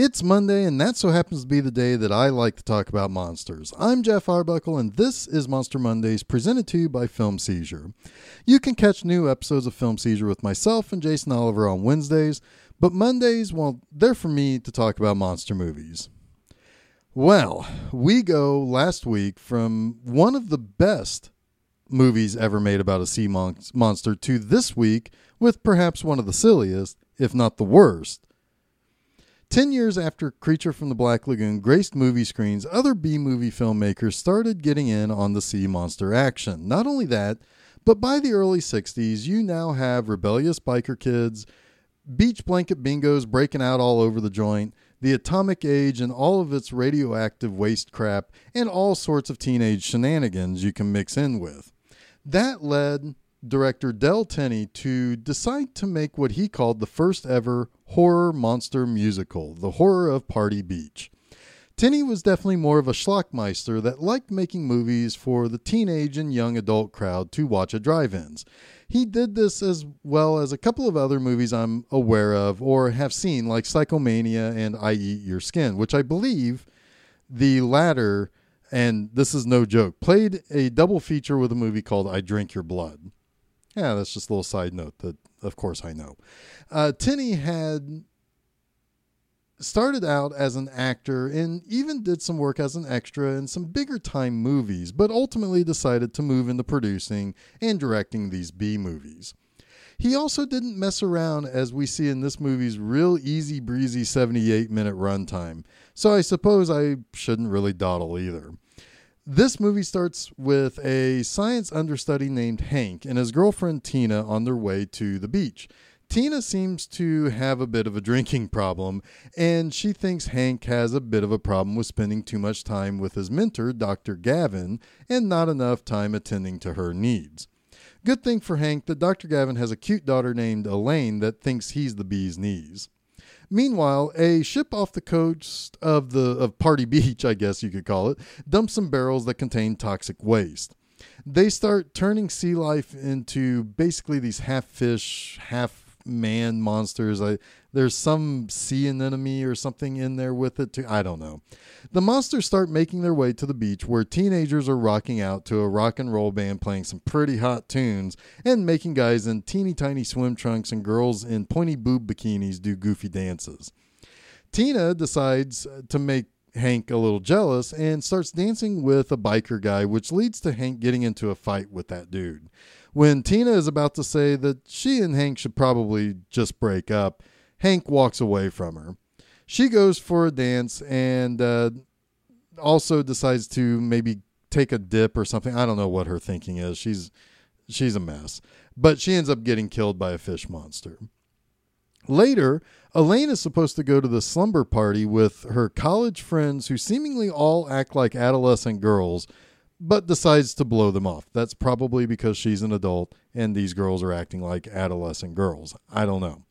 It's Monday, and that so happens to be the day that I like to talk about monsters. I'm Jeff Arbuckle, and this is Monster Mondays presented to you by Film Seizure. You can catch new episodes of Film Seizure with myself and Jason Oliver on Wednesdays, but Mondays, well, they're for me to talk about monster movies. Well, we go last week from one of the best movies ever made about a sea mon- monster to this week with perhaps one of the silliest, if not the worst. Ten years after Creature from the Black Lagoon graced movie screens, other B movie filmmakers started getting in on the sea monster action. Not only that, but by the early 60s, you now have rebellious biker kids, beach blanket bingos breaking out all over the joint, the atomic age and all of its radioactive waste crap, and all sorts of teenage shenanigans you can mix in with. That led director Del Tenney to decide to make what he called the first ever horror monster musical, The Horror of Party Beach. Tenney was definitely more of a schlockmeister that liked making movies for the teenage and young adult crowd to watch at drive ins. He did this as well as a couple of other movies I'm aware of or have seen, like Psychomania and I Eat Your Skin, which I believe the latter, and this is no joke, played a double feature with a movie called I Drink Your Blood. Yeah, that's just a little side note that, of course, I know. Uh, Tenney had started out as an actor and even did some work as an extra in some bigger time movies, but ultimately decided to move into producing and directing these B movies. He also didn't mess around as we see in this movie's real easy breezy 78 minute runtime, so I suppose I shouldn't really dawdle either. This movie starts with a science understudy named Hank and his girlfriend Tina on their way to the beach. Tina seems to have a bit of a drinking problem, and she thinks Hank has a bit of a problem with spending too much time with his mentor, Dr. Gavin, and not enough time attending to her needs. Good thing for Hank that Dr. Gavin has a cute daughter named Elaine that thinks he's the bee's knees. Meanwhile, a ship off the coast of the of Party Beach, I guess you could call it, dumps some barrels that contain toxic waste. They start turning sea life into basically these half fish, half man monsters. I there's some sea anemone or something in there with it too. I don't know. The monsters start making their way to the beach where teenagers are rocking out to a rock and roll band playing some pretty hot tunes and making guys in teeny tiny swim trunks and girls in pointy boob bikinis do goofy dances. Tina decides to make Hank a little jealous and starts dancing with a biker guy, which leads to Hank getting into a fight with that dude. When Tina is about to say that she and Hank should probably just break up, Hank walks away from her. She goes for a dance and uh, also decides to maybe take a dip or something. I don't know what her thinking is. She's she's a mess. But she ends up getting killed by a fish monster. Later, Elaine is supposed to go to the slumber party with her college friends who seemingly all act like adolescent girls but decides to blow them off. That's probably because she's an adult and these girls are acting like adolescent girls. I don't know.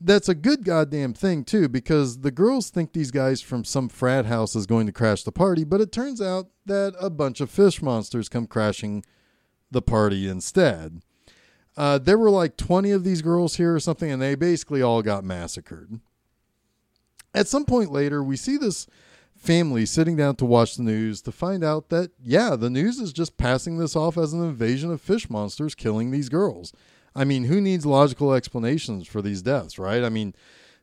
That's a good goddamn thing, too, because the girls think these guys from some frat house is going to crash the party, but it turns out that a bunch of fish monsters come crashing the party instead. Uh, there were like 20 of these girls here or something, and they basically all got massacred. At some point later, we see this family sitting down to watch the news to find out that, yeah, the news is just passing this off as an invasion of fish monsters killing these girls. I mean, who needs logical explanations for these deaths, right? I mean,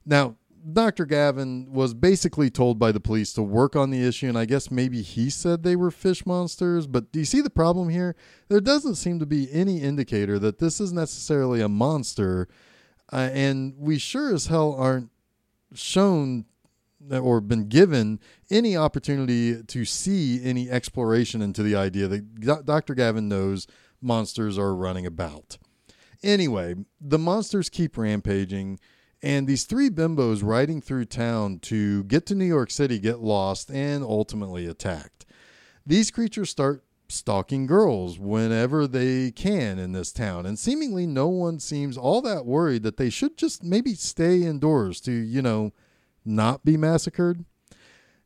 now, Dr. Gavin was basically told by the police to work on the issue, and I guess maybe he said they were fish monsters. But do you see the problem here? There doesn't seem to be any indicator that this is necessarily a monster, uh, and we sure as hell aren't shown or been given any opportunity to see any exploration into the idea that Dr. Gavin knows monsters are running about. Anyway, the monsters keep rampaging, and these three bimbos riding through town to get to New York City get lost and ultimately attacked. These creatures start stalking girls whenever they can in this town, and seemingly no one seems all that worried that they should just maybe stay indoors to, you know, not be massacred?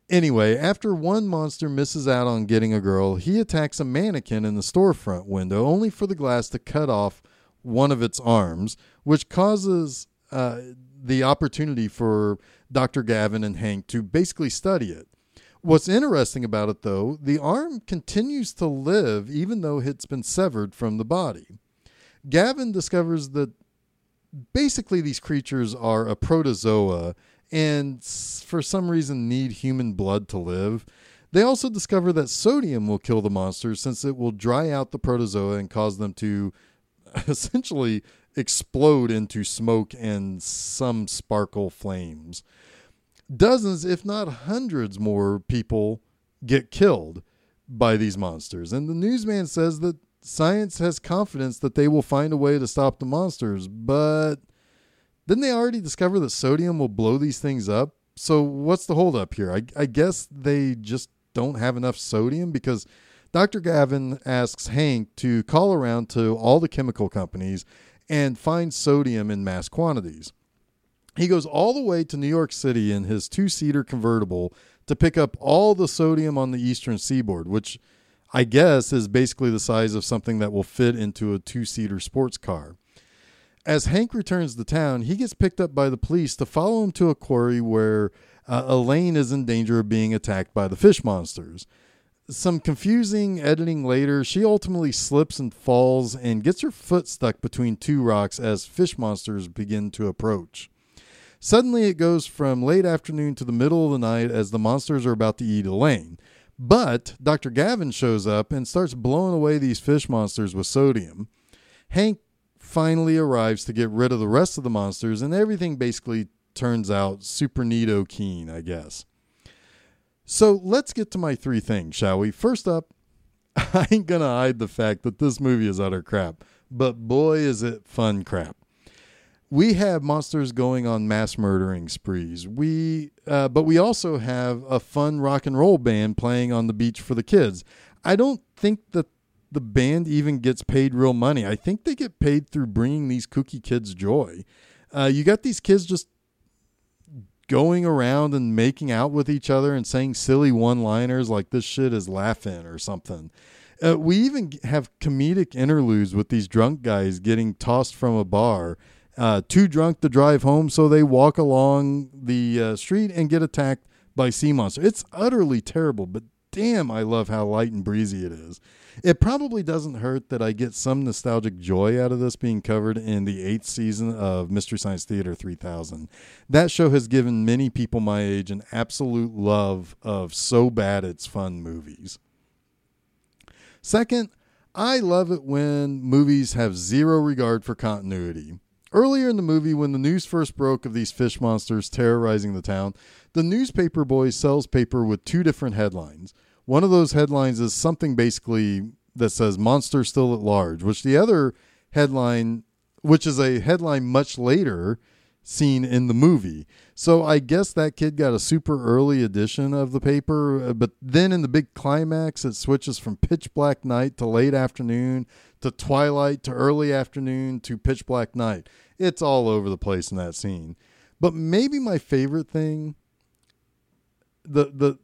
Anyway, after one monster misses out on getting a girl, he attacks a mannequin in the storefront window, only for the glass to cut off one of its arms, which causes uh, the opportunity for Dr. Gavin and Hank to basically study it. What's interesting about it, though, the arm continues to live even though it's been severed from the body. Gavin discovers that basically these creatures are a protozoa and for some reason need human blood to live. They also discover that sodium will kill the monsters since it will dry out the protozoa and cause them to essentially explode into smoke and some sparkle flames. Dozens, if not hundreds, more people get killed by these monsters. And the newsman says that science has confidence that they will find a way to stop the monsters, but didn't they already discover that sodium will blow these things up? So what's the holdup here? I, I guess they just don't have enough sodium because Dr. Gavin asks Hank to call around to all the chemical companies and find sodium in mass quantities. He goes all the way to New York City in his two seater convertible to pick up all the sodium on the eastern seaboard, which I guess is basically the size of something that will fit into a two seater sports car. As Hank returns to town, he gets picked up by the police to follow him to a quarry where uh, Elaine is in danger of being attacked by the fish monsters. Some confusing editing later, she ultimately slips and falls and gets her foot stuck between two rocks as fish monsters begin to approach. Suddenly, it goes from late afternoon to the middle of the night as the monsters are about to eat Elaine. But Dr. Gavin shows up and starts blowing away these fish monsters with sodium. Hank finally arrives to get rid of the rest of the monsters, and everything basically turns out super neato keen, I guess. So let's get to my three things, shall we? First up, I ain't gonna hide the fact that this movie is utter crap, but boy, is it fun crap. We have monsters going on mass murdering sprees. We, uh, but we also have a fun rock and roll band playing on the beach for the kids. I don't think that the band even gets paid real money. I think they get paid through bringing these kooky kids joy. Uh, you got these kids just going around and making out with each other and saying silly one liners like this shit is laughing or something. Uh, we even have comedic interludes with these drunk guys getting tossed from a bar, uh, too drunk to drive home, so they walk along the uh, street and get attacked by sea monster. It's utterly terrible, but damn, I love how light and breezy it is. It probably doesn't hurt that I get some nostalgic joy out of this being covered in the eighth season of Mystery Science Theater 3000. That show has given many people my age an absolute love of so bad it's fun movies. Second, I love it when movies have zero regard for continuity. Earlier in the movie, when the news first broke of these fish monsters terrorizing the town, the newspaper boy sells paper with two different headlines. One of those headlines is something basically that says "Monster Still at Large," which the other headline, which is a headline much later seen in the movie. So I guess that kid got a super early edition of the paper, uh, but then in the big climax, it switches from pitch black night to late afternoon to twilight to early afternoon to pitch black night. It's all over the place in that scene. But maybe my favorite thing the the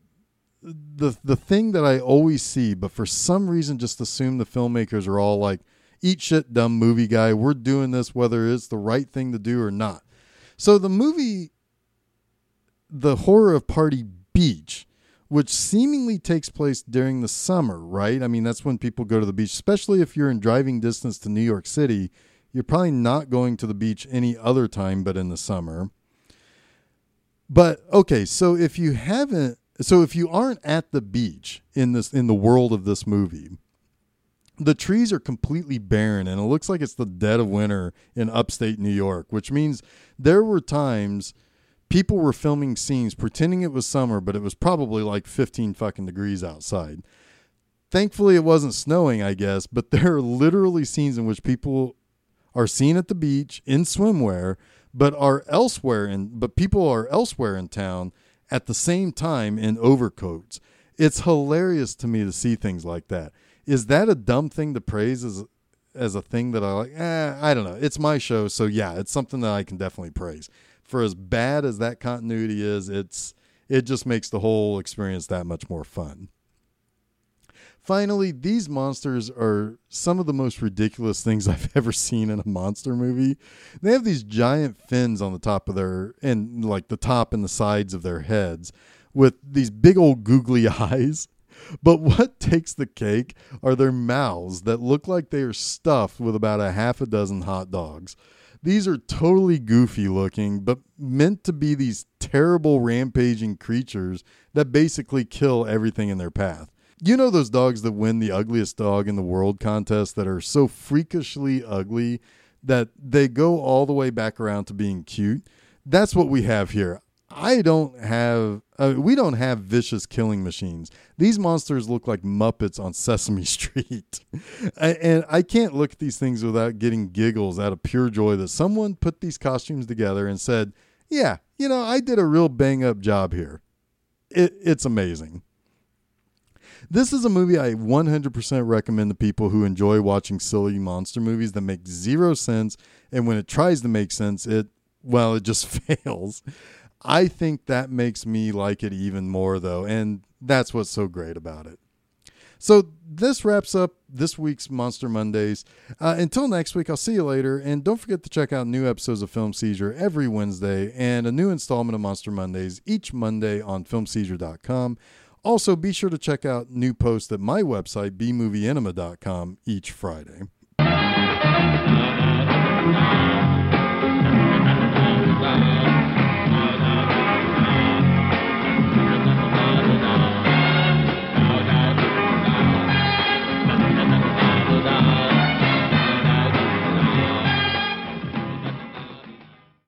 the the thing that I always see, but for some reason just assume the filmmakers are all like, eat shit, dumb movie guy. We're doing this whether it's the right thing to do or not. So the movie, the horror of Party Beach, which seemingly takes place during the summer, right? I mean, that's when people go to the beach, especially if you're in driving distance to New York City. You're probably not going to the beach any other time but in the summer. But okay, so if you haven't so if you aren't at the beach in this in the world of this movie, the trees are completely barren and it looks like it's the dead of winter in upstate New York, which means there were times people were filming scenes pretending it was summer, but it was probably like 15 fucking degrees outside. Thankfully, it wasn't snowing, I guess, but there are literally scenes in which people are seen at the beach in swimwear, but are elsewhere in, but people are elsewhere in town at the same time in overcoats. It's hilarious to me to see things like that. Is that a dumb thing to praise as as a thing that I like? Eh, I don't know. It's my show, so yeah, it's something that I can definitely praise. For as bad as that continuity is, it's it just makes the whole experience that much more fun. Finally, these monsters are some of the most ridiculous things I've ever seen in a monster movie. They have these giant fins on the top of their, and like the top and the sides of their heads, with these big old googly eyes. But what takes the cake are their mouths that look like they are stuffed with about a half a dozen hot dogs. These are totally goofy looking, but meant to be these terrible rampaging creatures that basically kill everything in their path. You know those dogs that win the ugliest dog in the world contest that are so freakishly ugly that they go all the way back around to being cute? That's what we have here. I don't have, uh, we don't have vicious killing machines. These monsters look like Muppets on Sesame Street. and I can't look at these things without getting giggles out of pure joy that someone put these costumes together and said, yeah, you know, I did a real bang up job here. It, it's amazing. This is a movie I 100% recommend to people who enjoy watching silly monster movies that make zero sense. And when it tries to make sense, it, well, it just fails. I think that makes me like it even more, though. And that's what's so great about it. So this wraps up this week's Monster Mondays. Uh, until next week, I'll see you later. And don't forget to check out new episodes of Film Seizure every Wednesday and a new installment of Monster Mondays each Monday on filmseizure.com. Also, be sure to check out new posts at my website, bmovieenema.com, each Friday.